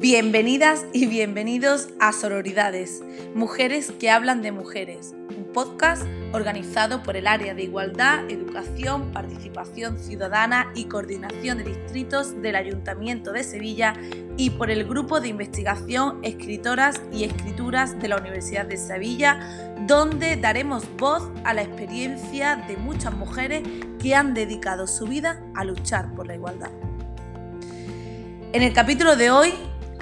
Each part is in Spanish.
Bienvenidas y bienvenidos a Sororidades, Mujeres que hablan de mujeres, un podcast organizado por el Área de Igualdad, Educación, Participación Ciudadana y Coordinación de Distritos del Ayuntamiento de Sevilla y por el Grupo de Investigación Escritoras y Escrituras de la Universidad de Sevilla, donde daremos voz a la experiencia de muchas mujeres que han dedicado su vida a luchar por la igualdad. En el capítulo de hoy,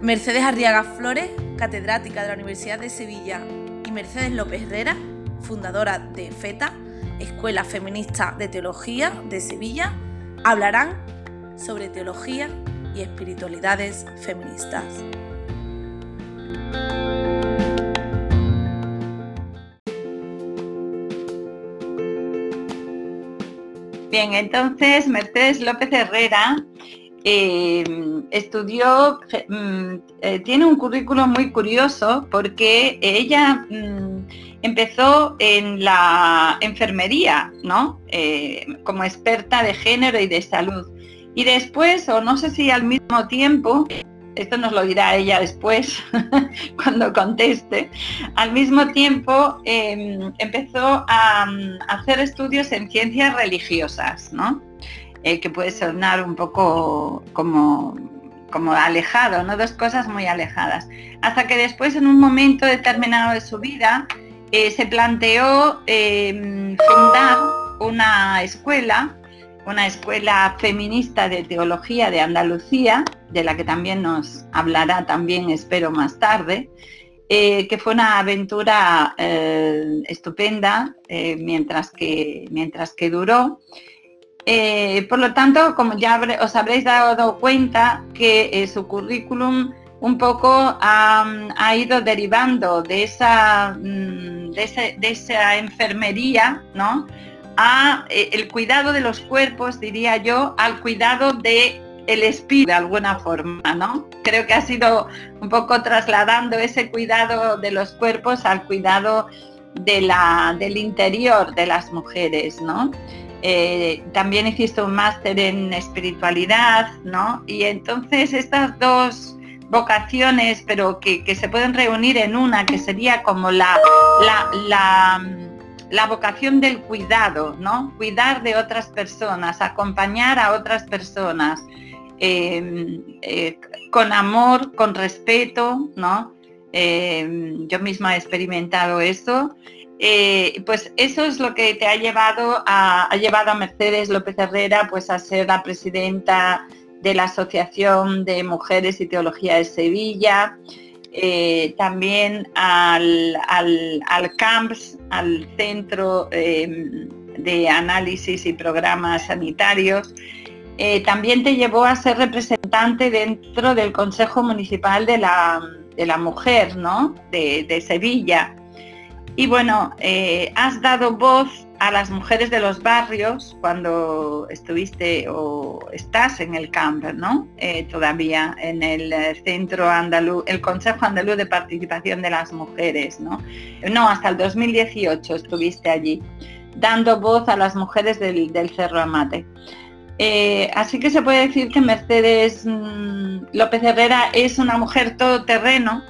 Mercedes Arriaga Flores, catedrática de la Universidad de Sevilla, y Mercedes López Herrera, fundadora de FETA, Escuela Feminista de Teología de Sevilla, hablarán sobre teología y espiritualidades feministas. Bien, entonces Mercedes López Herrera eh, estudió, mm, eh, tiene un currículo muy curioso porque ella mm, empezó en la enfermería, ¿no? Eh, como experta de género y de salud. Y después, o no sé si al mismo tiempo, esto nos lo dirá ella después, cuando conteste, al mismo tiempo em, empezó a, mm, hacer estudios en ciencias religiosas, ¿no? Eh, que puede sonar un poco como, como alejado, ¿no? Dos cosas muy alejadas. Hasta que después, en un momento determinado de su vida, eh, se planteó em, fundar una escuela, una escuela feminista de teología de Andalucía, de la que también nos hablará también, espero, más tarde, eh, que fue una aventura estupenda mientras, que, mientras que duró. Eh, por lo tanto, como ya os habréis dado cuenta que eh, su currículum un poco ha, ido derivando de esa, mm, enfermería, ¿no? A eh, el cuidado de los cuerpos, diría yo, al cuidado de espíritu de alguna forma, ¿no? Creo que ha sido un poco trasladando ese cuidado de los cuerpos al cuidado del interior de las mujeres, ¿no? Eh, también hiciste un máster en espiritualidad, ¿no? Y entonces estas dos vocaciones, pero que, se pueden reunir en una, que sería como la, la, vocación del cuidado, ¿no? Cuidar de otras personas, acompañar a otras personas, em, eh, con amor, con respeto, ¿no? Em, yo misma he experimentado eso eh, pues eso es lo que te ha llevado a, ha llevado a Mercedes López Herrera pues a ser la presidenta de la Asociación de Mujeres y Teología de Sevilla, eh, también al, CAMPS, al Centro em, de Análisis y Programas Sanitarios. Eh, también te llevó a ser representante dentro del Consejo Municipal de la, Mujer ¿no? de Sevilla. Y bueno, eh, has dado voz a las mujeres de los barrios cuando estuviste o estás en el camp, ¿no? Eh, todavía en el eh, centro andaluz, el Consejo Andaluz de Participación de las Mujeres, ¿no? No, hasta el 2018 estuviste allí, dando voz a las mujeres del, Cerro Amate. así que se puede decir que Mercedes mm, López Herrera es una mujer todoterreno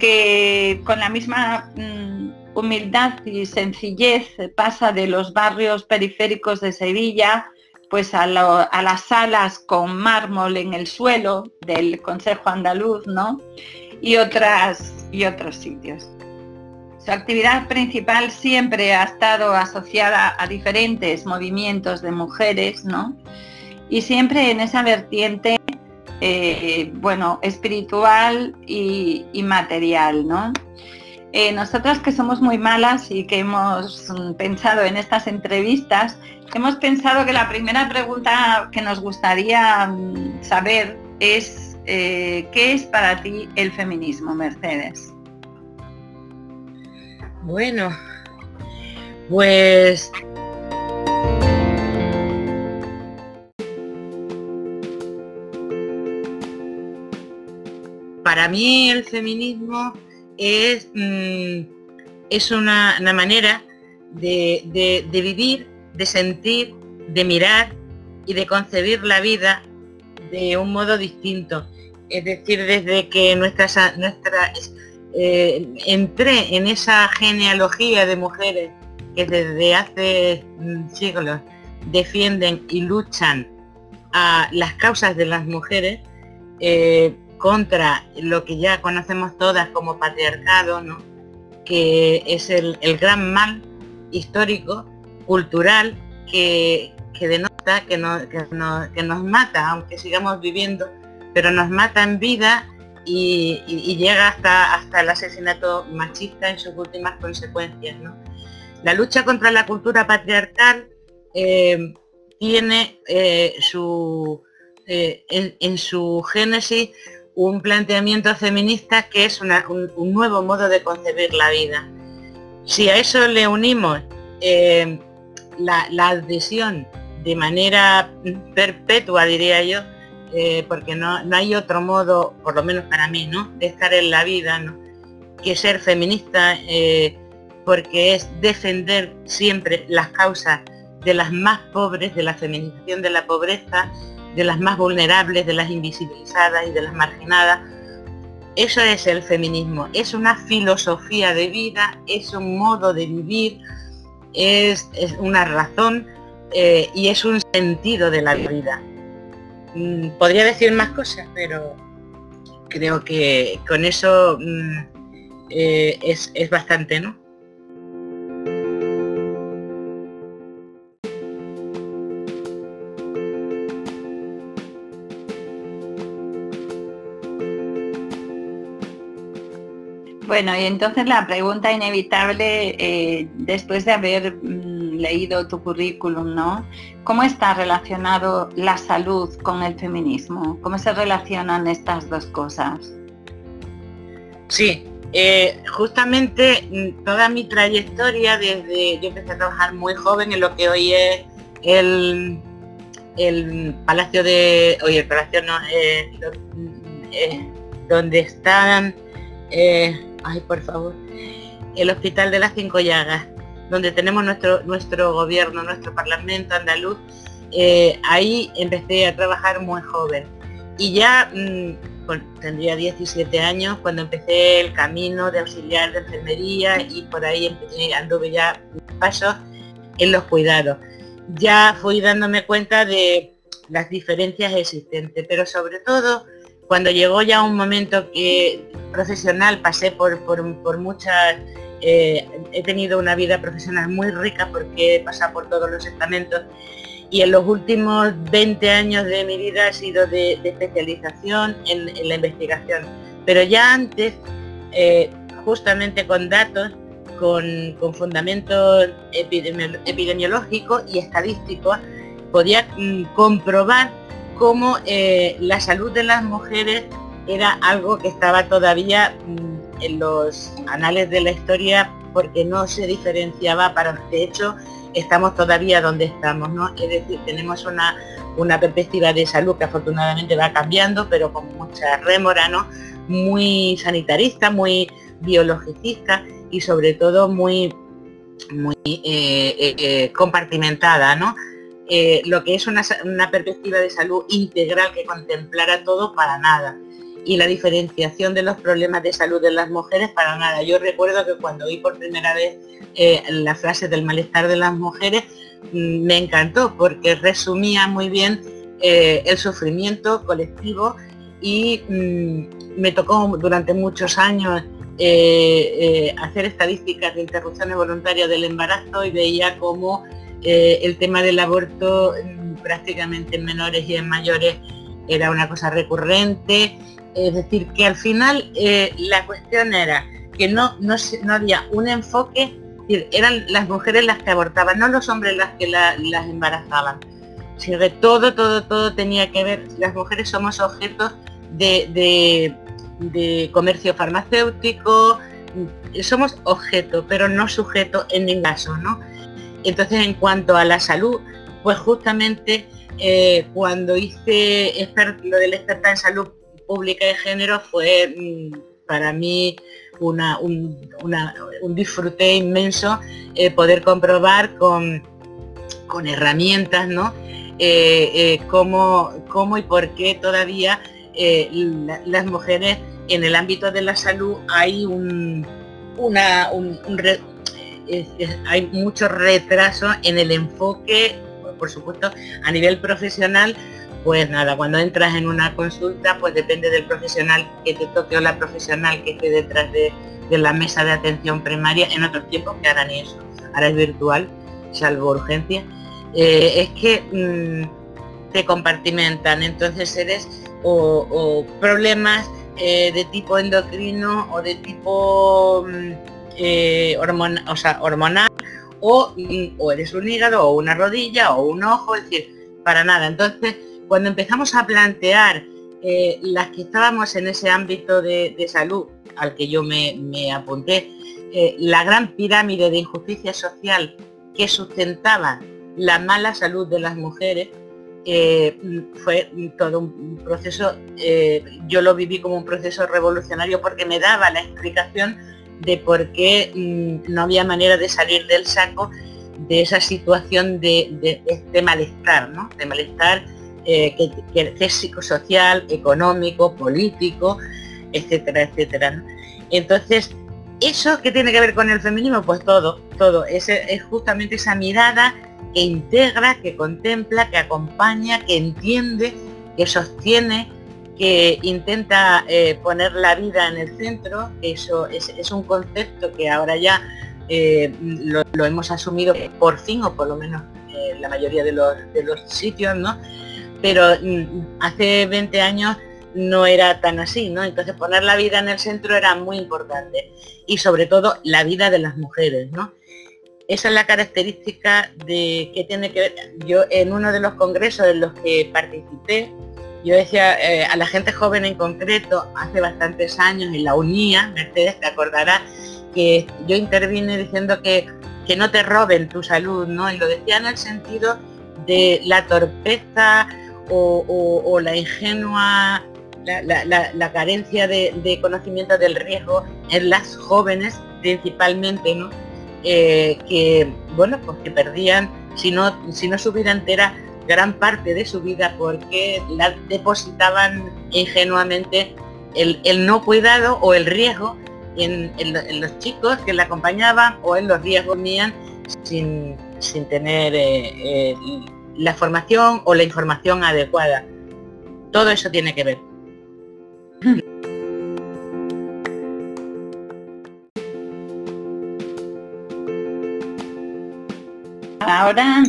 que con la misma mm, humildad y sencillez pasa de los barrios periféricos de Sevilla pues a, las salas con mármol en el suelo del Consejo Andaluz, ¿no? Y, otras, y otros sitios. Su actividad principal siempre ha estado asociada a diferentes movimientos de mujeres, ¿no? Y siempre en esa vertiente, eh, bueno, espiritual y, y material, ¿no? Eh, nosotras que somos muy malas y que hemos pensado en estas entrevistas, hemos pensado que la primera pregunta que nos gustaría mm, saber es eh, ¿qué es para ti el feminismo, Mercedes? Bueno, pues para mí el feminismo es, mm, es una, manera de, vivir, de sentir, de mirar y de concebir la vida de un modo distinto. Es decir, desde que nuestra, nuestra eh, entré en esa genealogía de mujeres que desde hace mm, siglos defienden y luchan a las causas de las mujeres eh, contra lo que ya conocemos todas como patriarcado, que es el, gran mal histórico, cultural, que, denota, que, nos mata, aunque sigamos viviendo, pero nos mata en vida y, llega hasta, hasta el asesinato machista en sus últimas consecuencias. La lucha contra la cultura patriarcal eh, tiene eh, su, eh, en, su génesis un planteamiento feminista que es un, nuevo modo de concebir la vida. Si a eso le unimos la, adhesión de manera perpetua, diría yo, porque no, hay otro modo, por lo menos para mí, ¿no? de estar en la vida, que ser feminista, porque es defender siempre las causas de las más pobres, de la feminización de la pobreza, de las más vulnerables, de las invisibilizadas y de las marginadas. Eso es el feminismo, es una filosofía de vida, es un modo de vivir, es, una razón eh, y es un sentido de la vida. Mm, podría decir más cosas, pero creo que con eso mm, eh, es, es bastante, ¿no? Bueno, y entonces la pregunta inevitable, eh, después de haber mm, leído tu currículum, ¿no? ¿Cómo está relacionado la salud con el feminismo? ¿Cómo se relacionan estas dos cosas? Sí, eh, justamente mm, toda mi trayectoria desde, yo empecé a trabajar muy joven en lo que hoy es el, el Palacio de, oye, el Palacio eh, donde están ay, por favor, el Hospital de las Cinco Llagas, donde tenemos nuestro, nuestro gobierno, nuestro Parlamento andaluz, eh, ahí empecé a trabajar muy joven. Y ya mm, tendría 17 años cuando empecé el camino de auxiliar de enfermería y por ahí anduve ya pasos en los cuidados. Ya fui dándome cuenta de las diferencias existentes, pero sobre todo cuando llegó ya un momento que profesional pasé por, por, muchas, eh, he tenido una vida profesional muy rica porque he pasado por todos los estamentos y en los últimos 20 años de mi vida ha sido de, especialización en, la investigación. Pero ya antes, eh, justamente con datos, con, con fundamentos epidemiológicos y estadísticos, podía mm, comprobar cómo eh, la salud de las mujeres era algo que estaba todavía mm, en los anales de la historia porque no se diferenciaba para de hecho estamos todavía donde estamos no es decir tenemos una una perspectiva de salud que afortunadamente va cambiando pero con mucha rémora no muy sanitarista muy biologicista y sobre todo muy muy eh, eh, compartimentada no eh, lo que es una, perspectiva de salud integral que contemplara todo para nada. Y la diferenciación de los problemas de salud de las mujeres para nada. Yo recuerdo que cuando oí por primera vez eh, la frase del malestar de las mujeres, mm, me encantó porque resumía muy bien eh, el sufrimiento colectivo y mm, me tocó durante muchos años hacer estadísticas de interrupciones voluntarias del embarazo y veía cómo eh, el tema del aborto prácticamente en menores y en mayores era una cosa recurrente, es decir, que al final eh, la cuestión era que no, no, había un enfoque, eran las mujeres las que abortaban, no los hombres las que las embarazaban. Sino que todo, todo, todo tenía que ver, las mujeres somos objetos de, de comercio farmacéutico, somos objeto, pero no sujeto en ningún caso, ¿no? Entonces, en cuanto a la salud, pues justamente eh, cuando hice lo del experta en salud pública de género fue mm, para mí una, un, disfrute inmenso eh, poder comprobar con, herramientas, ¿no? Eh, cómo, y por qué todavía las mujeres en el ámbito de la salud hay un, una, hay mucho retraso en el enfoque, por supuesto, a nivel profesional, pues nada, cuando entras en una consulta, pues depende del profesional que te toque o la profesional que esté detrás de, la mesa de atención primaria, en otros tiempos que ni eso, ahora es virtual, salvo urgencia, eh, es que mm, te compartimentan, entonces eres o, problemas eh, de tipo endocrino o de tipo mm, eh, o sea, hormonal o, o eres un hígado o una rodilla o un ojo, es decir, para nada. Entonces, cuando empezamos a plantear eh, las que estábamos en ese ámbito de, salud al que yo me, apunté, eh, la gran pirámide de injusticia social que sustentaba la mala salud de las mujeres, fue todo un proceso, yo lo viví como un proceso revolucionario porque me daba la explicación de por qué mm, no había manera de salir del saco de esa situación de, este malestar, ¿no? De malestar eh, que, es psicosocial, económico, político, etcétera, etcétera. Entonces, ¿eso qué tiene que ver con el feminismo? Pues todo, todo. Es justamente esa mirada que integra, que contempla, que acompaña, que entiende, que sostiene, que intenta eh, poner la vida en el centro, eso es, un concepto que ahora ya eh, lo, hemos asumido por fin, o por lo menos en eh, la mayoría de los, sitios, ¿no? Pero mm, hace 20 años no era tan así, ¿no? Entonces poner la vida en el centro era muy importante y sobre todo la vida de las mujeres, ¿no? Esa es la característica de que tiene que ver, yo en uno de los congresos en los que participé, yo decía eh, a la gente joven en concreto, hace bastantes años en la UNIA, Mercedes te acordará que yo intervine diciendo que, que no te roben tu salud, ¿no? Y lo decía en el sentido de la torpeza o, la ingenua, la, carencia de, conocimiento del riesgo en las jóvenes principalmente, ¿no? Eh, que, bueno, pues que perdían, si no, si no su vida entera, gran parte de su vida porque la depositaban ingenuamente el, no cuidado o el riesgo en, los chicos que la acompañaban o en los riesgos mían sin, tener eh, eh, la formación o la información adecuada. Todo eso tiene que ver. Ahora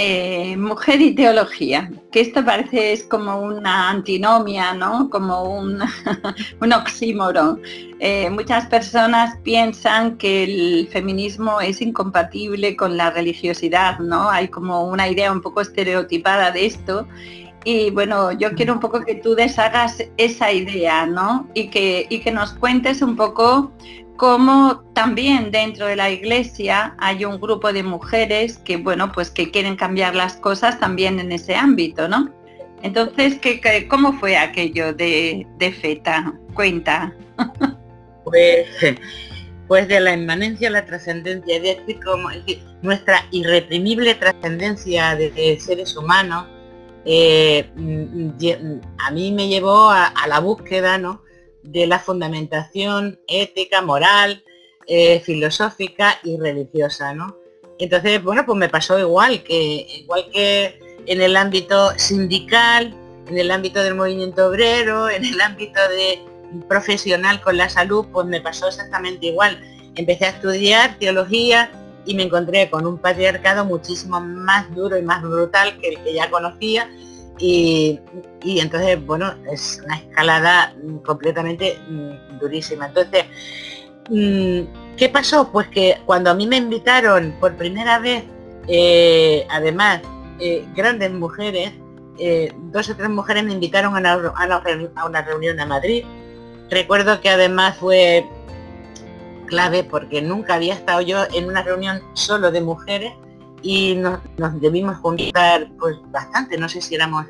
eh, mujer y teología, que esto parece es como una antinomia, ¿no? Como un, un oxímoron. Eh, muchas personas piensan que el feminismo es incompatible con la religiosidad, ¿no? Hay como una idea un poco estereotipada de esto. Y bueno, yo quiero un poco que tú deshagas esa idea, ¿no? Y que, y que nos cuentes un poco como también dentro de la iglesia hay un grupo de mujeres que, bueno, pues que quieren cambiar las cosas también en ese ámbito, ¿no? Entonces, ¿qué, cómo fue aquello de, FETA? Cuenta. Pues, pues de la inmanencia a la trascendencia, es decir, como nuestra irreprimible trascendencia de, seres humanos, eh, mm, mm, a mí me llevó a la búsqueda, ¿no? De la fundamentación ética, moral, eh, filosófica y religiosa, ¿no? Entonces, bueno, pues me pasó igual que igual que en el ámbito sindical, en el ámbito del movimiento obrero, en el ámbito de profesional con la salud, pues me pasó exactamente igual. Empecé a estudiar teología y me encontré con un patriarcado muchísimo más duro y más brutal que el que ya conocía y, entonces, bueno, es una escalada completamente mm, durísima. Entonces, mm, ¿qué pasó? Pues que cuando a mí me invitaron por primera vez, eh, además, eh, grandes mujeres, eh, dos o tres mujeres me invitaron a una, reunión a Madrid. Recuerdo que además fue clave porque nunca había estado yo en una reunión solo de mujeres y nos, debimos juntar pues bastante, no sé si éramos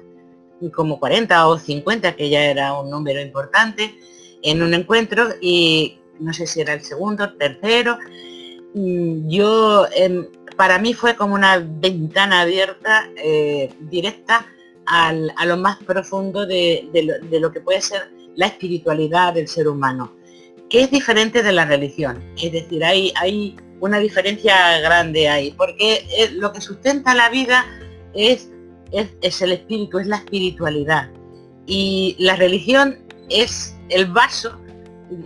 como 40 o 50, que ya era un número importante, en un encuentro y no sé si era el segundo, tercero. Mm, yo, em, para mí fue como una ventana abierta, eh, directa a lo más profundo de, lo, que puede ser la espiritualidad del ser humano, que es diferente de la religión. Es decir, hay, hay una diferencia grande ahí, porque lo que sustenta la vida es, es, el espíritu, es la espiritualidad. Y la religión es el vaso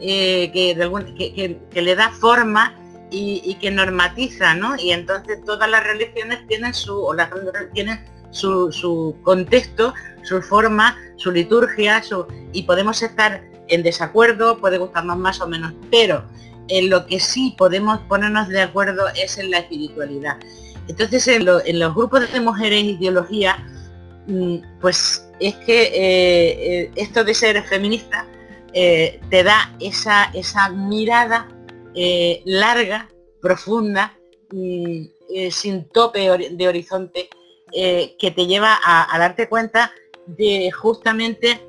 eh, que, le da forma y, que normatiza, ¿no? Y entonces todas las religiones tienen su, o las tienen su, contexto, su forma, su liturgia, su, y podemos estar en desacuerdo, puede gustarnos más o menos, pero en lo que sí podemos ponernos de acuerdo es en la espiritualidad. Entonces en, los grupos de mujeres ideología, mm, pues es que eh, eh, esto de ser feminista eh, te da esa, esa mirada larga, profunda, mm, sin tope de horizonte, que te lleva a, darte cuenta de justamente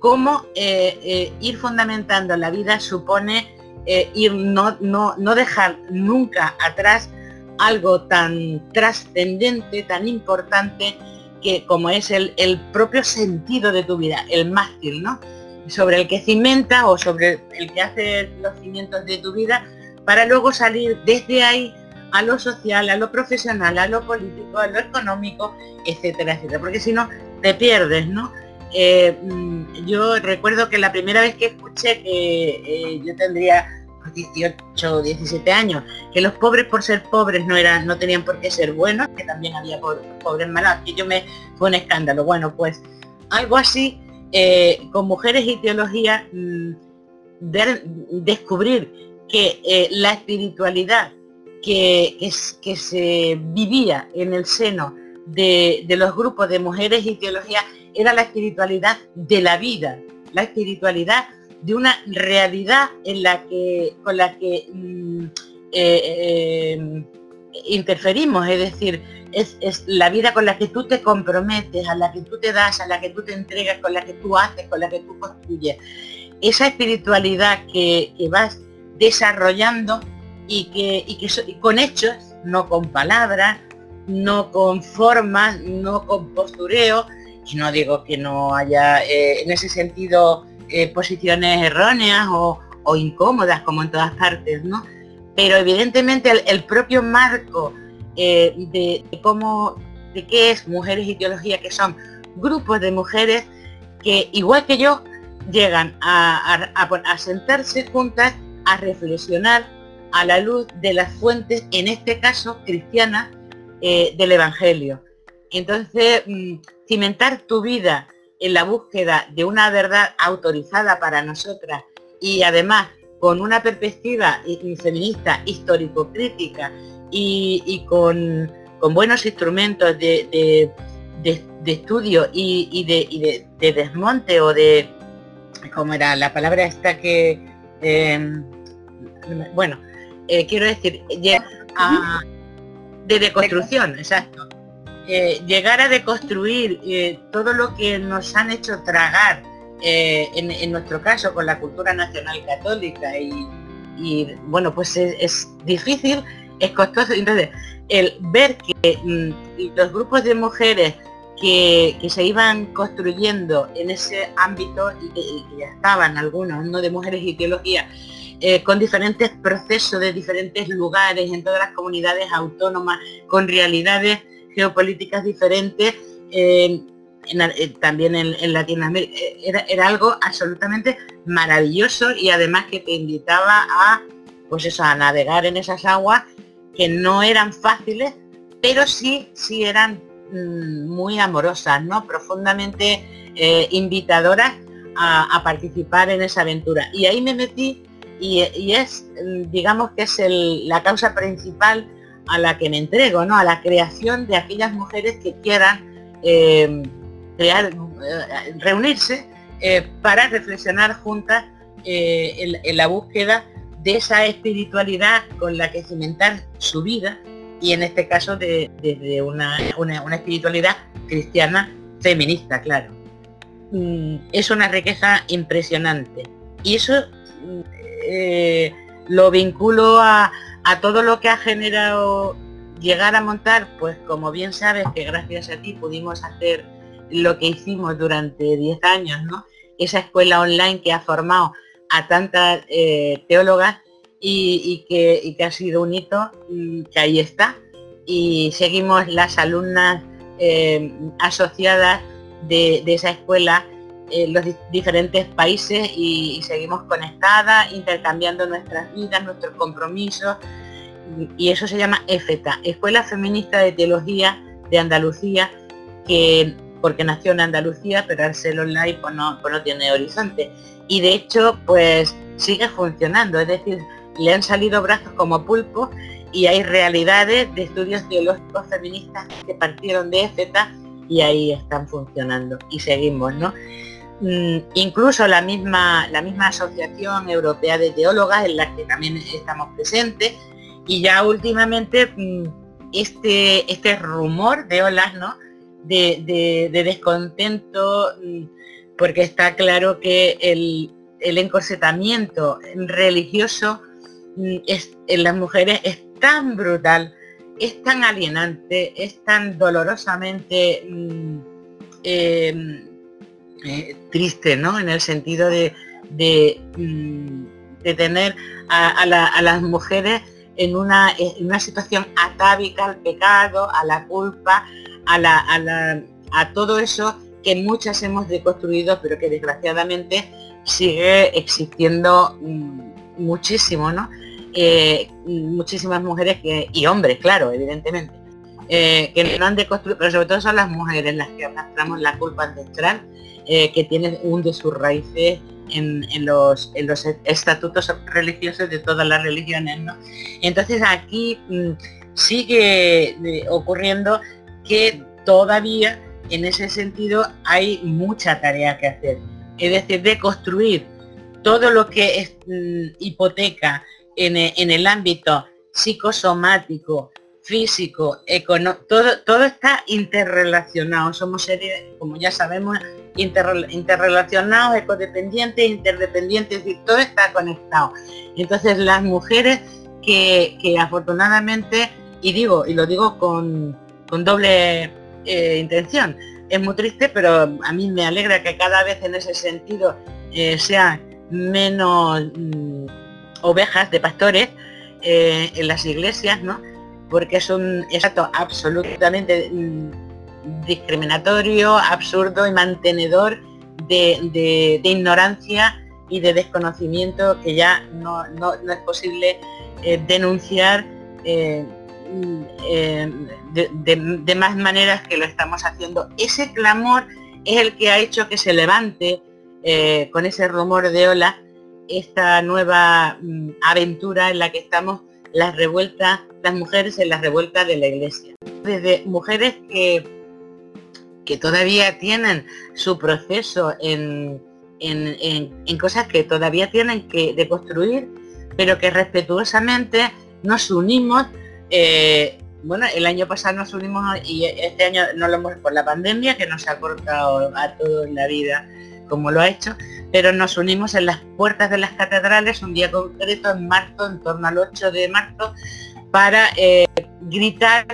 cómo ir fundamentando la vida supone ir no, no, no dejar nunca atrás algo tan trascendente, tan importante, que como es el, propio sentido de tu vida, el mástil, ¿no? Sobre el que cimenta o sobre el que hace los cimientos de tu vida, para luego salir desde ahí a lo social, a lo profesional, a lo político, a lo económico, etcétera, etcétera. Porque si no, te pierdes, ¿no? Eh, mm, yo recuerdo que la primera vez que escuché que eh, yo tendría 18 o 17 años, que los pobres por ser pobres no eran, no tenían por qué ser buenos, que también había pobres malos, que yo me fue un escándalo. Bueno, pues algo así, eh, con mujeres y teología, mm, descubrir que la espiritualidad que, que, se vivía en el seno de, de los grupos de mujeres y teología era la espiritualidad de la vida, la espiritualidad de una realidad en la que, con la que mm, eh, eh, interferimos, es decir, es, la vida con la que tú te comprometes, a la que tú te das, a la que tú te entregas, con la que tú haces, con la que tú construyes. Esa espiritualidad que, vas desarrollando y que, y con hechos, no con palabras, no con formas, no con postureo, y no digo que no haya eh, en ese sentido eh, posiciones erróneas o, incómodas como en todas partes, ¿no? Pero evidentemente el, propio marco eh, de, cómo, de qué es mujeres y teología, que son grupos de mujeres que igual que yo llegan a, sentarse juntas a reflexionar a la luz de las fuentes, en este caso cristianas, del Evangelio. Entonces, mm, cimentar tu vida en la búsqueda de una verdad autorizada para nosotras y además con una perspectiva feminista histórico-crítica y, con, buenos instrumentos de, estudio y, de, desmonte o de, ¿cómo era la palabra esta que, em, bueno, eh, quiero decir, de deconstrucción, exacto. Eh, llegar a deconstruir eh, todo lo que nos han hecho tragar, eh, en, nuestro caso con la cultura nacional católica y, bueno, pues es, difícil, es costoso. Entonces, el ver que mm, los grupos de mujeres que, se iban construyendo en ese ámbito y que, ya estaban algunos, ¿no? de mujeres y teología, con diferentes procesos de diferentes lugares en todas las comunidades autónomas, con realidades geopolíticas diferentes, eh, también en, Latinoamérica. Eh, era, algo absolutamente maravilloso y además que te invitaba a, pues eso, a navegar en esas aguas que no eran fáciles, pero sí, sí eran mm, muy amorosas, ¿no? Profundamente eh, invitadoras a, participar en esa aventura. Y ahí me metí y, es, mm, digamos que es la causa principal a la que me entrego, ¿no? A la creación de aquellas mujeres que quieran eh, eh, reunirse eh, para reflexionar juntas en, la búsqueda de esa espiritualidad con la que cimentar su vida y en este caso desde una, una, espiritualidad cristiana feminista, claro. Mm, es una riqueza impresionante y eso mm, lo vinculo a, a todo lo que ha generado llegar a montar, pues como bien sabes que gracias a ti pudimos hacer lo que hicimos durante 10 años, ¿no? Esa escuela online que ha formado a tantas eh, teólogas y, que, ha sido un hito, mm, que ahí está. Y seguimos las alumnas eh, asociadas de, esa escuela los diferentes países y, seguimos conectadas, intercambiando nuestras vidas, nuestros compromisos. Y eso se llama EFETA, Escuela Feminista de Teología de Andalucía, que porque nació en Andalucía, pero al ser online pues no, pues no tiene horizonte. Y de hecho, pues sigue funcionando, es decir, le han salido brazos como pulpo y hay realidades de estudios teológicos feministas que partieron de EFETA y ahí están funcionando y seguimos, ¿no? Mm, incluso la misma, la misma Asociación Europea de Teólogas en la que también estamos presentes y ya últimamente mm, este, este rumor de olas, ¿no? De, descontento, mm, porque está claro que el, el encorsetamiento religioso en las mujeres es tan brutal, es tan alienante, es tan dolorosamente em, eh, triste, ¿no? En el sentido de, de, mm, tener a, las mujeres en una, una, situación atávica al pecado, a la culpa, a, la, a, todo eso que muchas hemos deconstruido, pero que desgraciadamente sigue existiendo mm, muchísimo, ¿no? Eh, muchísimas mujeres que, y hombres, claro, evidentemente, eh, que no han de construir, pero sobre todo son las mujeres las que arrastramos la culpa ancestral, eh, que tienen un de sus raíces en, los, estatutos religiosos de todas las religiones. ¿no? Entonces aquí mm, sigue ocurriendo que todavía en ese sentido hay mucha tarea que hacer. Es decir, de construir todo lo que mm, hipoteca en, el ámbito psicosomático, físico, económico, todo, todo está interrelacionado. Somos seres, como ya sabemos, interrelacionados, ecodependientes, interdependientes, y todo está conectado. Entonces las mujeres que, afortunadamente, y digo, y lo digo con, doble eh, intención, es muy triste, pero a mí me alegra que cada vez en ese sentido eh, sea menos mm, ovejas de pastores eh, en las iglesias, ¿no? Porque es un exacto absolutamente mm, discriminatorio, absurdo y mantenedor de, ignorancia y de desconocimiento que ya no, es posible eh, denunciar eh, de, de, más maneras que lo estamos haciendo. Ese clamor es el que ha hecho que se levante con ese rumor de ola esta nueva mm, aventura en la que estamos las revueltas, las mujeres en las revueltas de la iglesia. Desde mujeres que, que todavía tienen su proceso en, en, cosas que todavía tienen que deconstruir, pero que respetuosamente nos unimos. Eh, bueno, el año pasado nos unimos y este año no lo hemos por la pandemia que nos ha cortado a todos la vida como lo ha hecho, pero nos unimos en las puertas de las catedrales un día concreto en marzo, en torno al 8 de marzo, para eh, gritar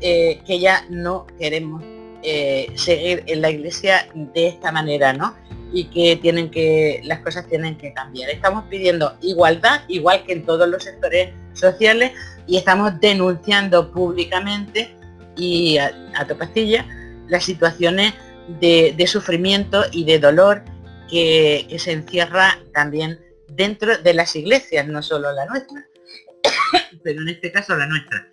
eh, que ya no queremos eh, seguir en la iglesia de esta manera, ¿no? Y que tienen que, las cosas tienen que cambiar. Estamos pidiendo igualdad, igual que en todos los sectores sociales, y estamos denunciando públicamente y a, a topastilla las situaciones de sufrimiento y de dolor que, se encierra también dentro de las iglesias, no solo la nuestra, pero en este caso la nuestra.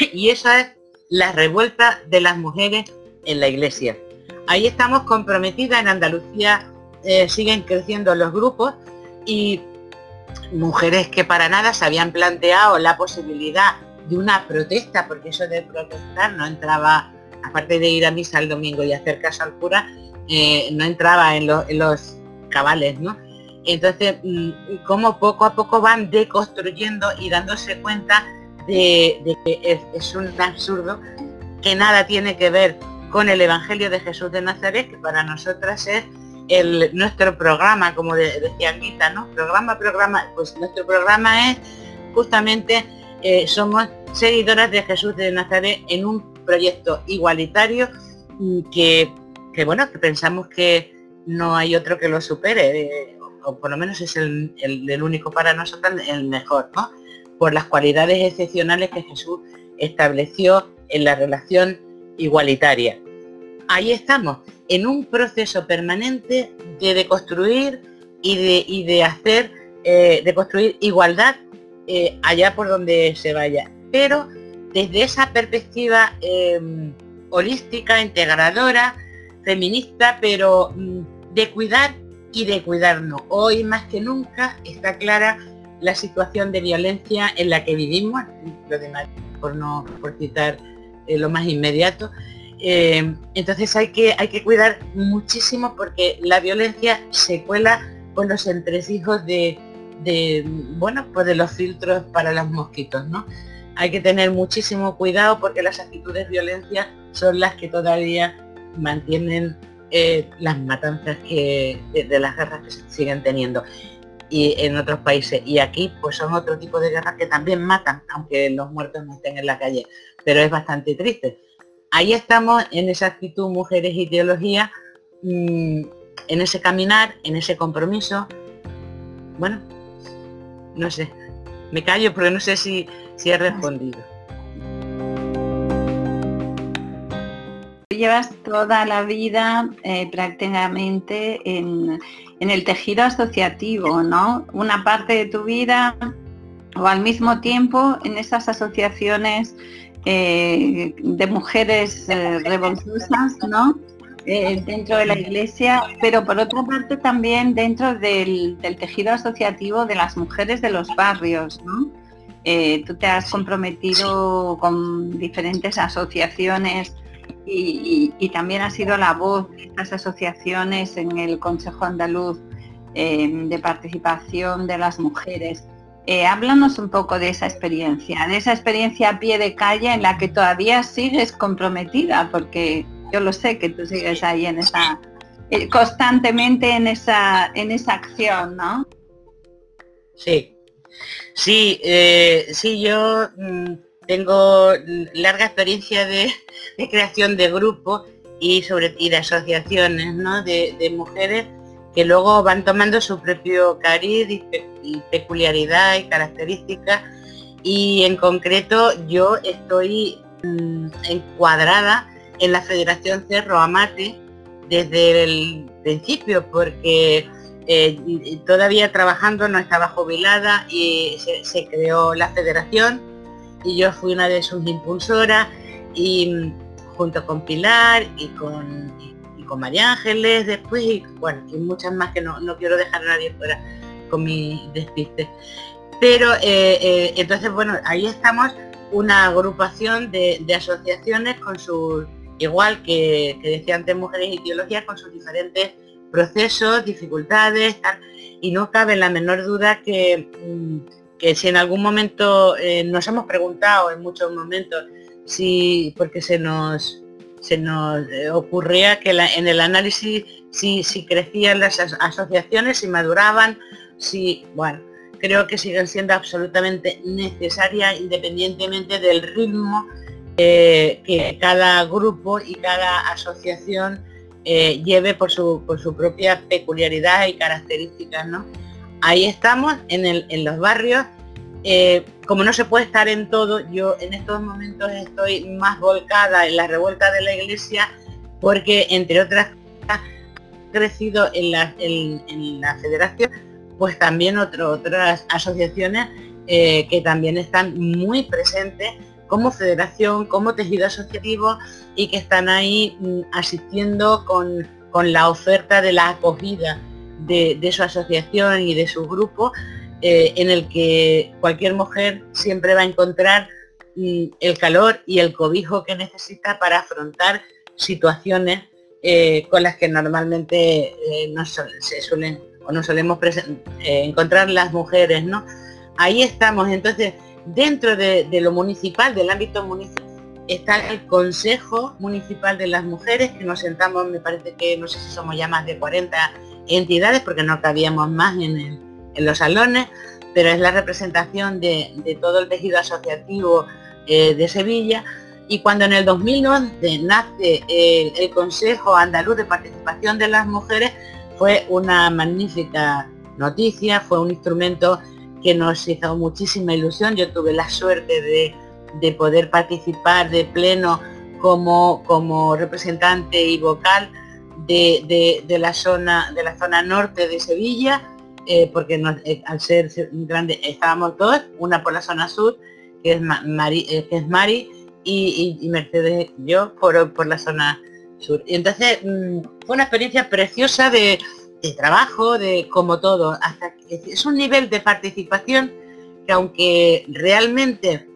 y esa es la revuelta de las mujeres en la iglesia. Ahí estamos comprometidas, en Andalucía eh, siguen creciendo los grupos y mujeres que para nada se habían planteado la posibilidad de una protesta, porque eso de protestar no entraba, aparte de ir a misa el domingo y hacer caso al cura, eh, no entraba en, los cabales, ¿no? Entonces, mm, como poco a poco van deconstruyendo y dándose cuenta de, que es, un absurdo que nada tiene que ver con el Evangelio de Jesús de Nazaret, que para nosotras es nuestro programa, como decía Anita, ¿no? Programa, programa, pues nuestro programa es justamente, eh, somos seguidoras de Jesús de Nazaret en un proyecto igualitario que que bueno, que pensamos que no hay otro que lo supere, eh, o, por lo menos es el, el, único para nosotros el mejor, ¿no? Por las cualidades excepcionales que Jesús estableció en la relación igualitaria. Ahí estamos, en un proceso permanente de deconstruir y de, y de hacer, eh, de construir igualdad eh, allá por donde se vaya. Pero desde esa perspectiva em, holística, integradora, feminista, pero mm, de cuidar y de cuidarnos. Hoy más que nunca está clara la situación de violencia en la que vivimos, lo demás por no por citar eh, lo más inmediato. Em, entonces hay que, hay que cuidar muchísimo porque la violencia se cuela con los entresijos de, de, bueno, pues de los filtros para los mosquitos, ¿no? Hay que tener muchísimo cuidado porque las actitudes de violencia son las que todavía mantienen eh, las matanzas que, de, las guerras que se siguen teniendo y en otros países. Y aquí pues son otro tipo de guerras que también matan, aunque los muertos no estén en la calle. Pero es bastante triste. Ahí estamos en esa actitud mujeres y teología, mm, en ese caminar, en ese compromiso. Bueno, no sé, me callo porque no sé si, si he respondido. Llevas toda la vida eh, prácticamente en, el tejido asociativo, ¿no? Una parte de tu vida o al mismo tiempo en esas asociaciones eh, de mujeres eh, revoltosas, ¿no? Eh, dentro de la iglesia, pero por otra parte también dentro del, tejido asociativo de las mujeres de los barrios. Eh, tú te has comprometido con diferentes asociaciones y, también has sido la voz de estas asociaciones en el Consejo Andaluz eh, de Participación de las Mujeres. háblanos un poco de esa experiencia, de esa experiencia a pie de calle en la que todavía sigues comprometida, porque yo lo sé que tú sigues ahí en esa, eh, constantemente en esa, en esa acción, ¿no? Sí, sí, eh, sí, yo mm, tengo larga experiencia de, creación de grupos y sobre y de asociaciones, ¿no? De, mujeres que luego van tomando su propio cariz y, peculiaridad y características y en concreto yo estoy mm, encuadrada en la Federación Cerro Amate desde el principio porque eh, todavía trabajando no estaba jubilada y se, creó la federación. Y yo fui una de sus impulsoras y mm, junto con Pilar y con, con María Ángeles después y bueno y muchas más que no, quiero dejar a nadie fuera con mi despiste. Pero eh, eh, entonces bueno ahí estamos una agrupación de, asociaciones con sus igual que, decía antes Mujeres y Teología, con sus diferentes procesos, dificultades, y no cabe la menor duda que, mm, que si en algún momento eh, nos hemos preguntado en muchos momentos si porque se nos se nos eh, ocurría que en el análisis si, si crecían las asociaciones, si maduraban, si bueno, creo que siguen siendo absolutamente necesarias independientemente del ritmo eh, que cada grupo y cada asociación eh, lleve por su, por su propia peculiaridad y características. ¿no? Ahí estamos en, el, en los barrios. Eh, como no se puede estar en todo, yo en estos momentos estoy más volcada en la revuelta de la iglesia porque, entre otras cosas, crecido en la, en, la federación, pues también otras asociaciones que también están muy presentes como federación, como tejido asociativo y que están ahí mm, asistiendo con, la oferta de la acogida de, su asociación y de su grupo, eh, en el que cualquier mujer siempre va a encontrar mm, el calor y el cobijo que necesita para afrontar situaciones eh, con las que normalmente eh, no se suelen o no solemos encontrar las mujeres, ¿no? Ahí estamos, entonces Dentro de, lo municipal, del ámbito municipal, está el Consejo Municipal de las Mujeres, que nos sentamos, me parece que no sé si somos ya más de 40 entidades, porque no cabíamos más en, los salones, pero es la representación de, todo el tejido asociativo eh, de Sevilla. Y cuando en el 2011 nace el, Consejo Andaluz de Participación de las Mujeres, fue una magnífica noticia, fue un instrumento que nos hizo muchísima ilusión. Yo tuve la suerte de, poder participar de pleno como, como representante y vocal de, la zona, de la zona norte de Sevilla, eh, porque eh, al ser grande estábamos dos, una por la zona sur, que es, Mari, eh, que y, Mercedes yo por, por la zona sur. Y entonces mm, fue una experiencia preciosa de, trabajo, de como todo, hasta es un nivel de participación que aunque realmente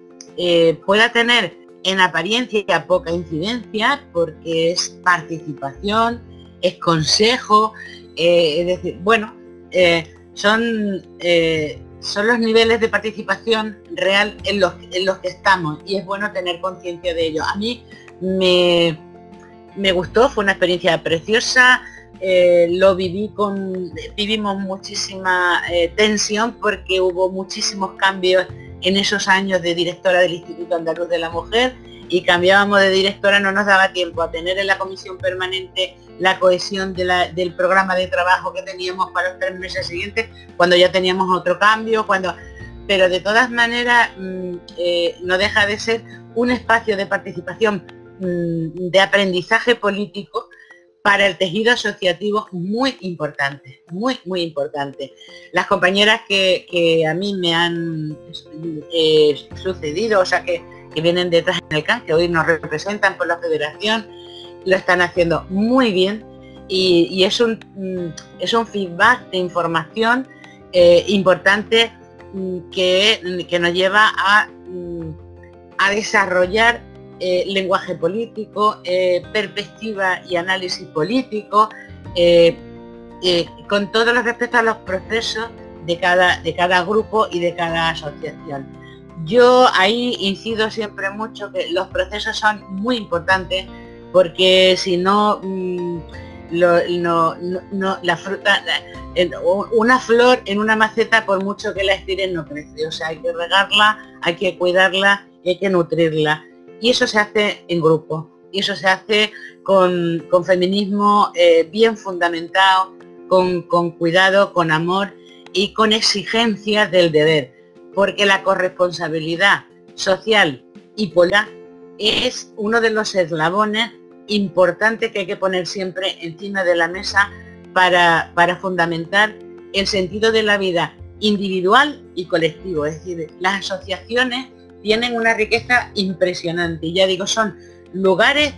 pueda tener en apariencia poca incidencia, porque es participación, es consejo, eh, es decir, bueno, eh, son, eh, son los niveles de participación real en los, en los que estamos y es bueno tener conciencia de ello. A mí me, me gustó, fue una experiencia preciosa, lo viví con, vivimos muchísima tensión porque hubo muchísimos cambios en esos años de directora del Instituto Andaluz de la Mujer y cambiábamos de directora, no nos daba tiempo a tener en la comisión permanente la cohesión del programa de trabajo que teníamos para los tres meses siguientes, cuando ya teníamos otro cambio, cuando pero de todas maneras mm, eh, no deja de ser un espacio de participación mm, de aprendizaje político para el tejido asociativo muy importante, muy, muy importante. Las compañeras que, a mí me han eh, sucedido, o sea, que, que vienen detrás en el CAN, que hoy nos representan por la federación, lo están haciendo muy bien y, es, un, mm, es un feedback de información eh, importante mm, que, que, nos lleva a, mm, a desarrollar eh, lenguaje político, eh, perspectiva y análisis político, con todo lo respecto a los procesos de cada, de cada grupo y de cada asociación. Yo ahí incido siempre mucho que los procesos son muy importantes porque si no, una flor en una maceta por mucho que la estiren no crece, o sea, hay que regarla, hay que cuidarla, hay que nutrirla. Y eso se hace en grupo, y eso se hace con, feminismo eh, bien fundamentado, con, con cuidado, con amor y con exigencias del deber, porque la corresponsabilidad social y polar es uno de los eslabones importante que hay que poner siempre encima de la mesa para, para fundamentar el sentido de la vida individual y colectivo. Es decir, las asociaciones tienen una riqueza impresionante. Ya digo, son lugares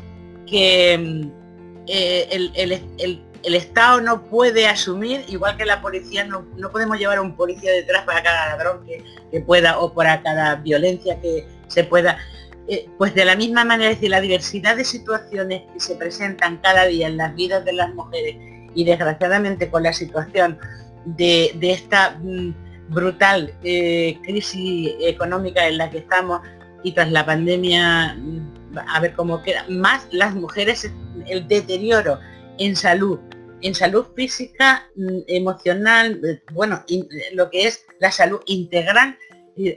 que mm, eh, el, Estado no puede asumir, igual que la policía, no, podemos llevar a un policía detrás para cada ladrón que, que, pueda o para cada violencia que se pueda. Eh, pues de la misma manera, es decir, la diversidad de situaciones que se presentan cada día en las vidas de las mujeres y desgraciadamente con la situación de, esta mm, brutal eh, crisis económica en la que estamos y tras la pandemia, mm, a ver cómo queda, más las mujeres, el deterioro en salud, en salud física, mm, emocional, eh, bueno, lo que es la salud integral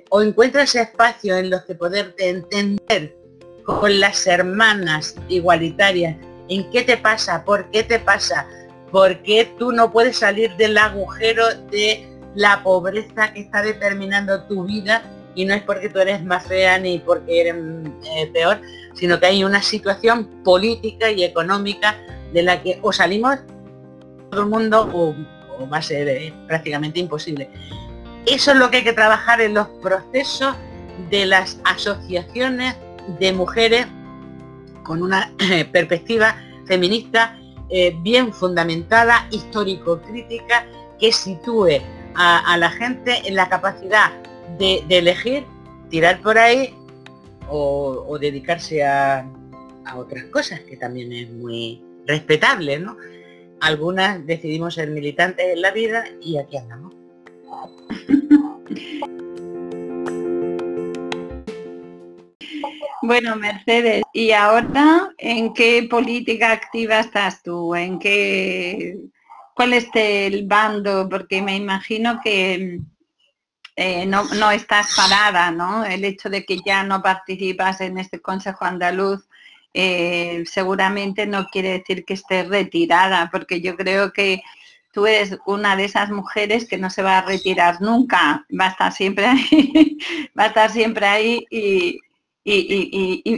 o encuentras espacio en los que poderte entender con las hermanas igualitarias, en qué te pasa, por qué te pasa, por qué tú no puedes salir del agujero de la pobreza que está determinando tu vida y no es porque tú eres más fea ni porque eres eh, peor, sino que hay una situación política y económica de la que o salimos todo el mundo o, va a ser eh, prácticamente imposible. Eso es lo que hay que trabajar en los procesos de las asociaciones de mujeres con una eh, perspectiva feminista bien fundamentada, histórico-crítica, que sitúe a, la gente en la capacidad de, elegir, tirar por ahí o, dedicarse a, a, otras cosas, que también es muy respetable, ¿no? Algunas decidimos ser militantes en la vida y aquí andamos. Bueno, Mercedes, ¿y ahora en qué política activa estás tú? ¿En qué cuál es el bando? Porque me imagino que eh, no, estás parada, ¿no? El hecho de que ya no participas en este Consejo Andaluz eh, seguramente no quiere decir que estés retirada, porque yo creo que tú eres una de esas mujeres que no se va a retirar nunca, va a estar siempre ahí, va a estar siempre ahí y,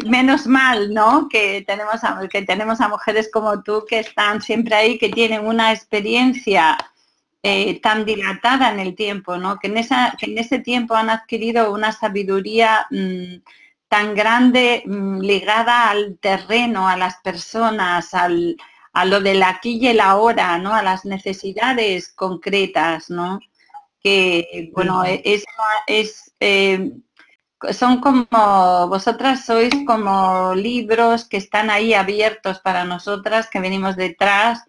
menos mal, ¿no? Que tenemos, a, que tenemos a mujeres como tú que están siempre ahí, que tienen una experiencia eh, tan dilatada en el tiempo, ¿no? Que en, esa, que en ese tiempo han adquirido una sabiduría mm, tan grande mm, ligada al terreno, a las personas, al, a lo del aquí y el ahora, ¿no? A las necesidades concretas, ¿no? Que, bueno, es, es eh, son como, vosotras sois como libros que están ahí abiertos para nosotras, que venimos detrás,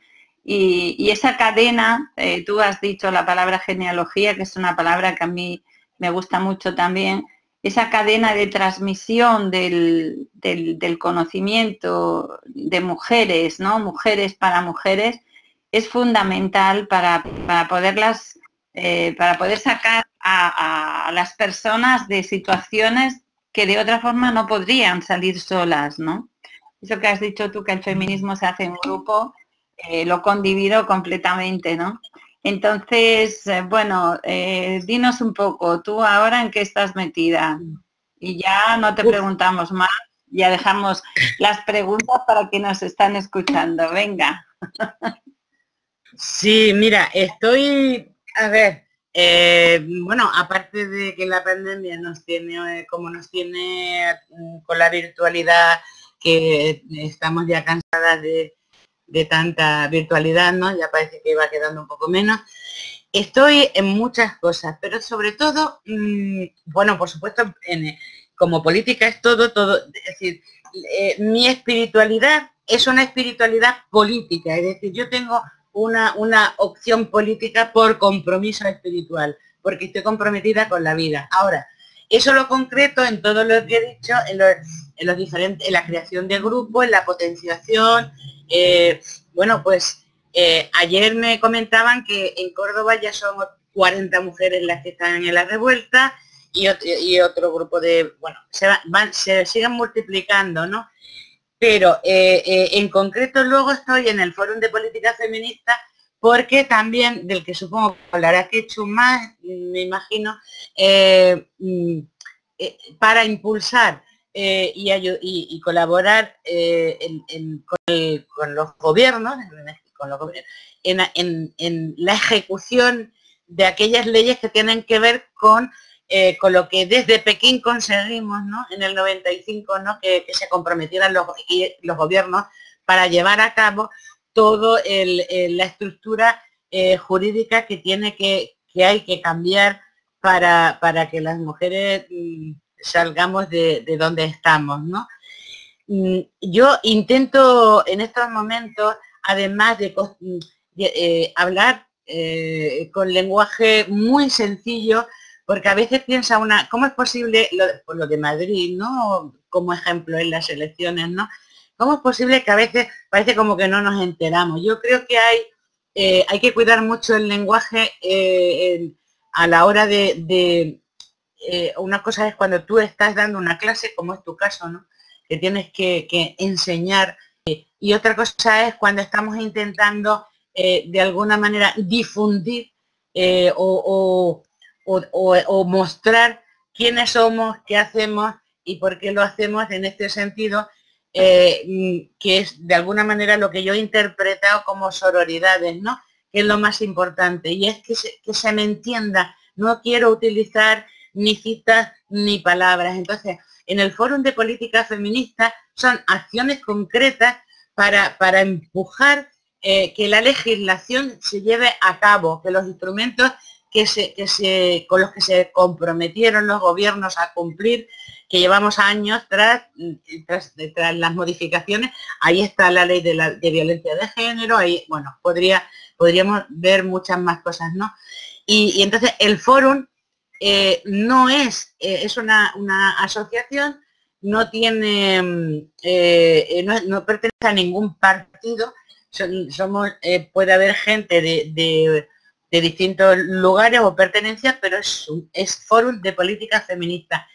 y, esa cadena, eh, tú has dicho la palabra genealogía, que es una palabra que a mí me gusta mucho también, esa cadena de transmisión del, conocimiento de mujeres, ¿no? Mujeres para mujeres, es fundamental para, poderlas, eh, para poder sacar a, las personas de situaciones que de otra forma no podrían salir solas, ¿no? Eso que has dicho tú, que el feminismo se hace en grupo, eh, lo condivido completamente, ¿no? Entonces, eh, bueno, eh, dinos un poco, tú ahora en qué estás metida. Y ya no te preguntamos más, ya dejamos las preguntas para que nos están escuchando. Venga. Sí, mira, estoy, a ver, eh, bueno, aparte de que la pandemia nos tiene, como nos tiene mm, con la virtualidad, que estamos ya cansadas de, de tanta virtualidad, ¿no? Ya parece que iba quedando un poco menos. Estoy en muchas cosas, pero sobre todo, mm, bueno, por supuesto, como política es todo, todo, es decir, eh, mi espiritualidad es una espiritualidad política, es decir, yo tengo una, una opción política por compromiso espiritual, porque estoy comprometida con la vida. Ahora, eso lo concreto en todo lo que he dicho, en los, diferentes, en la creación de grupos, en la potenciación, eh, bueno, pues eh, ayer me comentaban que en Córdoba ya son 40 mujeres las que están en la revuelta y, otro, grupo de, bueno, se, van, se siguen multiplicando, ¿no? Pero eh, en concreto luego estoy en el Foro de Política Feminista porque también, del que supongo que hablará hecho más, me imagino, mm, para impulsar eh, y, colaborar eh, con, los gobiernos, en, la ejecución de aquellas leyes que tienen que ver con, eh, con lo que desde Pekín conseguimos en el 95, ¿no? que, se comprometieran los, los, gobiernos para llevar a cabo toda la estructura jurídica que tiene que, que hay que cambiar para, para que las mujeres mm, salgamos de, donde estamos, ¿no? Mm, yo intento en estos momentos, además de, eh, hablar eh, con lenguaje muy sencillo, porque a veces piensa una, ¿cómo es posible lo, lo de Madrid, ¿no? Como ejemplo en las elecciones, ¿no? ¿Cómo es posible que a veces parece como que no nos enteramos? Yo creo que hay, eh, hay que cuidar mucho el lenguaje a la hora de, eh, una cosa es cuando tú estás dando una clase, como es tu caso, ¿no? que tienes que, enseñar, eh, y otra cosa es cuando estamos intentando eh, de alguna manera difundir o, mostrar quiénes somos, qué hacemos y por qué lo hacemos en este sentido, que es de alguna manera lo que yo he interpretado como sororidades, ¿no? Que es lo más importante. Y es que que se me entienda. No quiero utilizar ni citas, ni palabras. Entonces, en el Fórum de Política Feminista son acciones concretas para, para empujar eh, que la legislación se lleve a cabo, que los instrumentos que se, que se, con los que se comprometieron los gobiernos a cumplir, que llevamos años tras, tras, las modificaciones, ahí está la ley de, la, de violencia de género, ahí, bueno, podría, podríamos ver muchas más cosas, ¿no? Y, y entonces el fórum eh, no es, eh, es una, asociación, no tiene, mm, eh, no, pertenece a ningún partido, somos, puede haber gente de distintos lugares o pertenencias, pero es, es fórum de política feminista.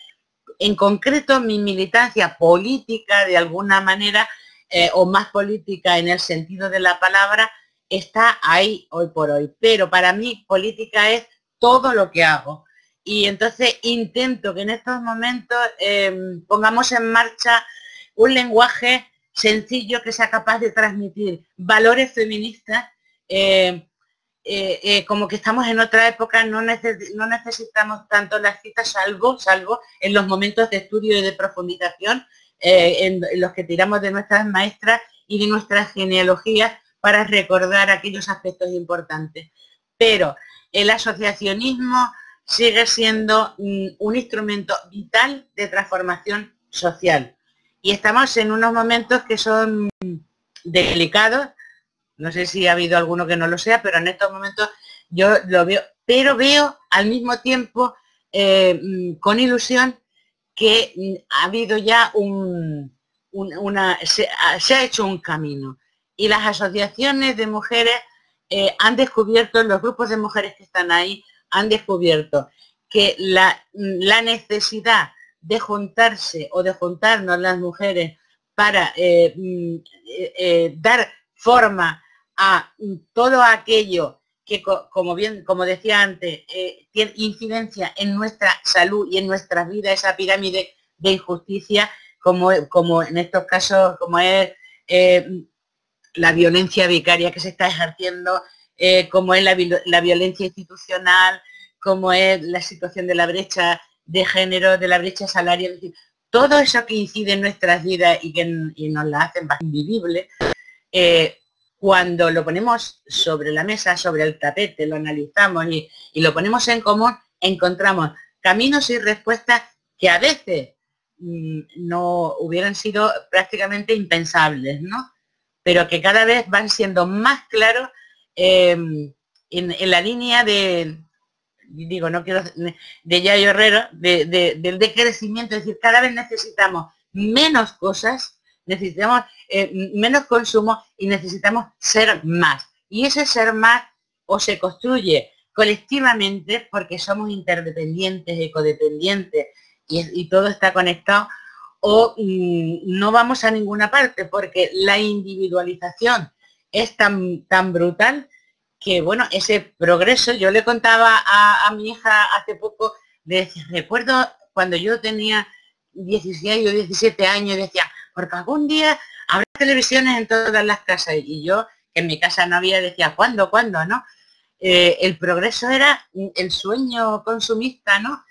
En concreto, mi militancia política, de alguna manera, eh, o más política en el sentido de la palabra, está ahí hoy por hoy. Pero para mí política es todo lo que hago. Y entonces intento que en estos momentos em, pongamos en marcha un lenguaje sencillo que sea capaz de transmitir valores feministas eh, eh, eh, como que estamos en otra época, no, necesitamos tanto las citas, salvo, salvo en los momentos de estudio y de profundización, en, los que tiramos de nuestras maestras y de nuestras genealogías para recordar aquellos aspectos importantes. Pero el asociacionismo sigue siendo mm, un instrumento vital de transformación social. Y estamos en unos momentos que son delicados no sé si ha habido alguno que no lo sea, pero en estos momentos yo lo veo, pero veo al mismo tiempo eh, mm, con ilusión que mm, ha habido ya un, una, se, ha hecho un camino. Y las asociaciones de mujeres eh, han descubierto, los grupos de mujeres que están ahí han descubierto que la, la necesidad de juntarse o de juntarnos las mujeres para eh, mm, dar forma a todo aquello que, como bien, como decía antes, eh, tiene incidencia en nuestra salud y en nuestra vida, esa pirámide de injusticia, como, como en estos casos, como es eh, la violencia vicaria que se está ejerciendo, eh, como es la, violencia institucional, como es la situación de la brecha de género, de la brecha salarial, todo eso que incide en nuestras vidas y que nos la hacen más invivible, cuando lo ponemos sobre la mesa, sobre el tapete, lo analizamos y, lo ponemos en común, encontramos caminos y respuestas que a veces mm, no hubieran sido prácticamente impensables, ¿no? Pero que cada vez van siendo más claros em, en, la línea de, digo, no quiero, de Yayo Herrero, del decrecimiento, es decir, cada vez necesitamos menos cosas necesitamos eh, menos consumo y necesitamos ser más. Y ese ser más o se construye colectivamente porque somos interdependientes, ecodependientes y, todo está conectado o mm, no vamos a ninguna parte porque la individualización es tan, tan brutal que bueno, ese progreso, yo le contaba a, a mi hija hace poco, le decía, recuerdo cuando yo tenía 16 o 17 años, decía, porque algún día habrá televisiones en todas las casas y yo, que en mi casa no había, decía, ¿cuándo, cuándo, no? Eh, el progreso era el sueño consumista, ¿no?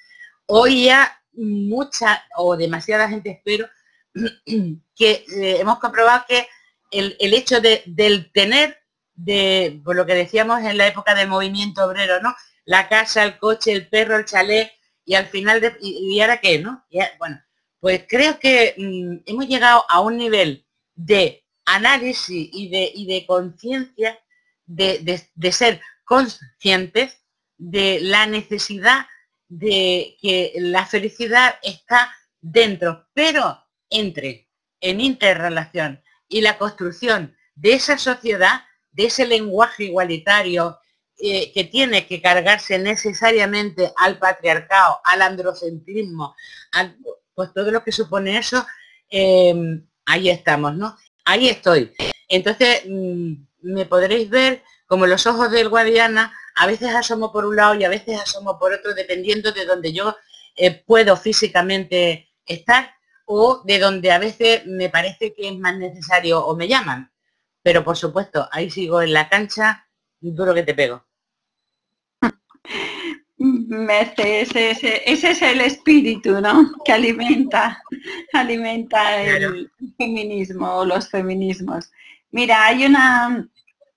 Hoy ya mucha o demasiada gente, espero, que eh, hemos comprobado que el, hecho de, del tener, de, por lo que decíamos en la época del movimiento obrero, ¿no? La casa, el coche, el perro, el chalet, y al final, de, y, ahora qué, ¿no? bueno, pues creo que mm, hemos llegado a un nivel de análisis y de, de conciencia, de, ser conscientes de la necesidad de que la felicidad está dentro, pero entre, en interrelación. Y la construcción de esa sociedad, de ese lenguaje igualitario eh, que tiene que cargarse necesariamente al patriarcado, al androcentrismo, al, pues todo lo que supone eso, em, ahí estamos, ¿no? Ahí estoy. Entonces, mm, me podréis ver como los ojos del Guadiana, a veces asomo por un lado y a veces asomo por otro, dependiendo de donde yo eh, puedo físicamente estar o de donde a veces me parece que es más necesario o me llaman. Pero por supuesto, ahí sigo en la cancha, duro que te pego. Ese, ese, es el espíritu, ¿no? Que alimenta, alimenta el feminismo o los feminismos. Mira, hay una,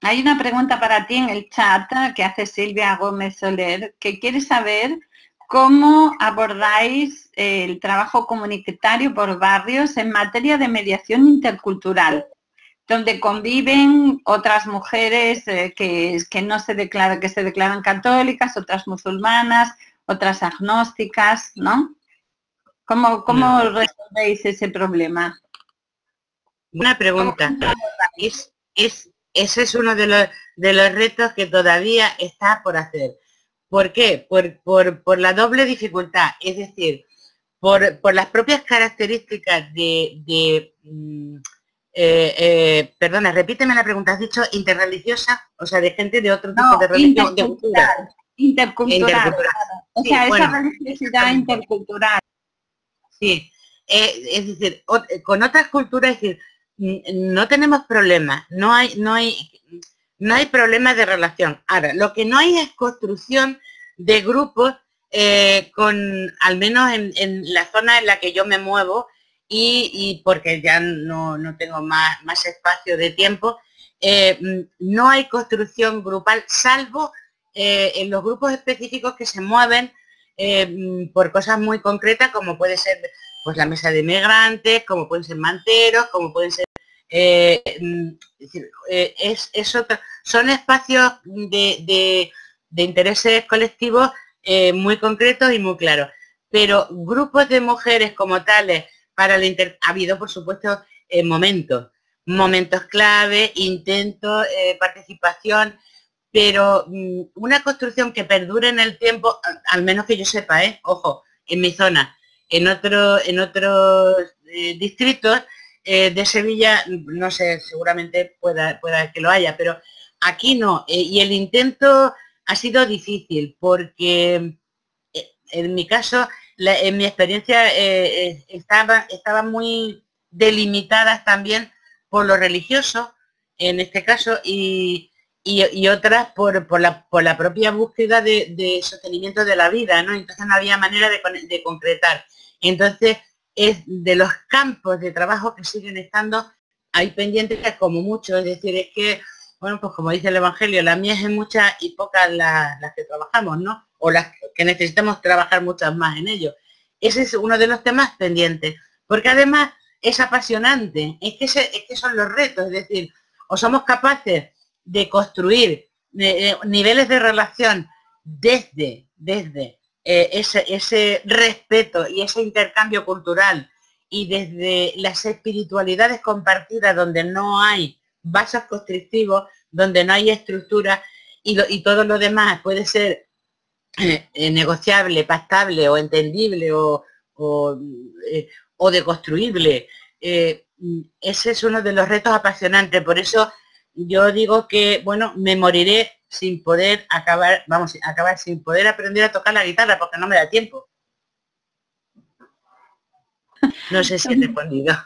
hay una pregunta para ti en el chat que hace Silvia Gómez Soler, que quiere saber cómo abordáis el trabajo comunitario por barrios en materia de mediación intercultural donde conviven otras mujeres eh, que, que, no se declaran, que se declaran católicas, otras musulmanas, otras agnósticas, ¿no? ¿Cómo, cómo resolvéis ese problema? Una pregunta. Es, es, ese es uno de los, de los retos que todavía está por hacer. ¿Por qué? Por, la doble dificultad, es decir, por, las propias características de, mm, eh, eh, perdona, repíteme la pregunta, has dicho interreligiosa, o sea, de gente de otro tipo de religión, intercultural, intercultural, o sea, esa religiosidad intercultural. Sí, eh, es decir, con otras culturas, es decir, no tenemos problemas, no hay, no hay, no hay problemas de relación. Ahora, lo que no hay es construcción de grupos eh, con, al menos en, la zona en la que yo me muevo y, porque ya no, tengo más, más, espacio de tiempo, eh, no hay construcción grupal, salvo eh, en los grupos específicos que se mueven por cosas muy concretas, como puede ser pues la mesa de migrantes, como pueden ser manteros, como pueden ser eh, eh, es, son espacios de, intereses colectivos eh, muy concretos y muy claros. Pero grupos de mujeres como tales, para el inter ha habido por supuesto momentos, momentos clave, intentos, participación, pero mm, una construcción que perdure en el tiempo, al menos que yo sepa, ojo, en mi zona, en, otro, en otros distritos, eh, de Sevilla, no sé, seguramente pueda, que lo haya, pero aquí no. Eh, y el intento ha sido difícil porque eh, en mi caso, en mi experiencia, estaba, estaba muy delimitadas también por lo religioso, en este caso, y, otras por, por, la, por, la, propia búsqueda de, sostenimiento de la vida, ¿no? Entonces no había manera de, de concretar. Entonces, es de los campos de trabajo que siguen estando ahí pendientes como mucho, es decir, es que, bueno, pues como dice el Evangelio, la mía es muchas y pocas las, que trabajamos, ¿no? O las que necesitamos trabajar muchas más en ello. Ese es uno de los temas pendientes, porque además es apasionante, es que, es que son los retos, es decir, o somos capaces de construir eh, eh, niveles de relación desde, desde eh, ese, respeto y ese intercambio cultural y desde las espiritualidades compartidas donde no hay vasos constrictivos, donde no hay estructura y, todo lo demás puede ser eh, eh, negociable, pactable o entendible o, o, o deconstruible. ese es uno de los retos apasionantes. Por eso yo digo que, bueno, me moriré sin poder acabar, vamos, acabar sin poder aprender a tocar la guitarra porque no me da tiempo. No sé si he respondido.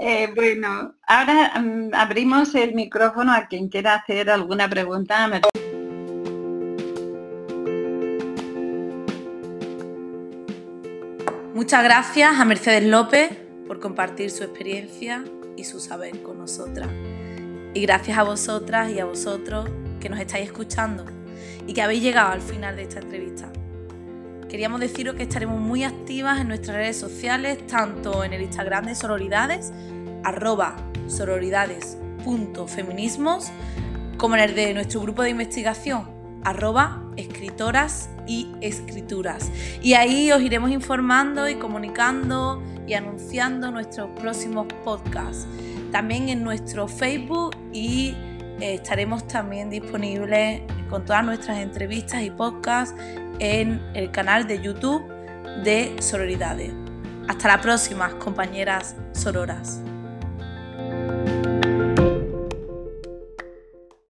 Eh, bueno, ahora mm, abrimos el micrófono a quien quiera hacer alguna pregunta. Muchas gracias a Mercedes López por compartir su experiencia y su saber con nosotras. Y gracias a vosotras y a vosotros que nos estáis escuchando y que habéis llegado al final de esta entrevista. Queríamos deciros que estaremos muy activas en nuestras redes sociales, tanto en el Instagram de Sororidades, arroba sororidades.feminismos, como en el de nuestro grupo de investigación, arroba escritoras y escrituras. Y ahí os iremos informando y comunicando y anunciando nuestros próximos podcasts también en nuestro Facebook y eh, estaremos también disponibles con todas nuestras entrevistas y podcasts en el canal de YouTube de Sororidades. Hasta la próxima, compañeras sororas.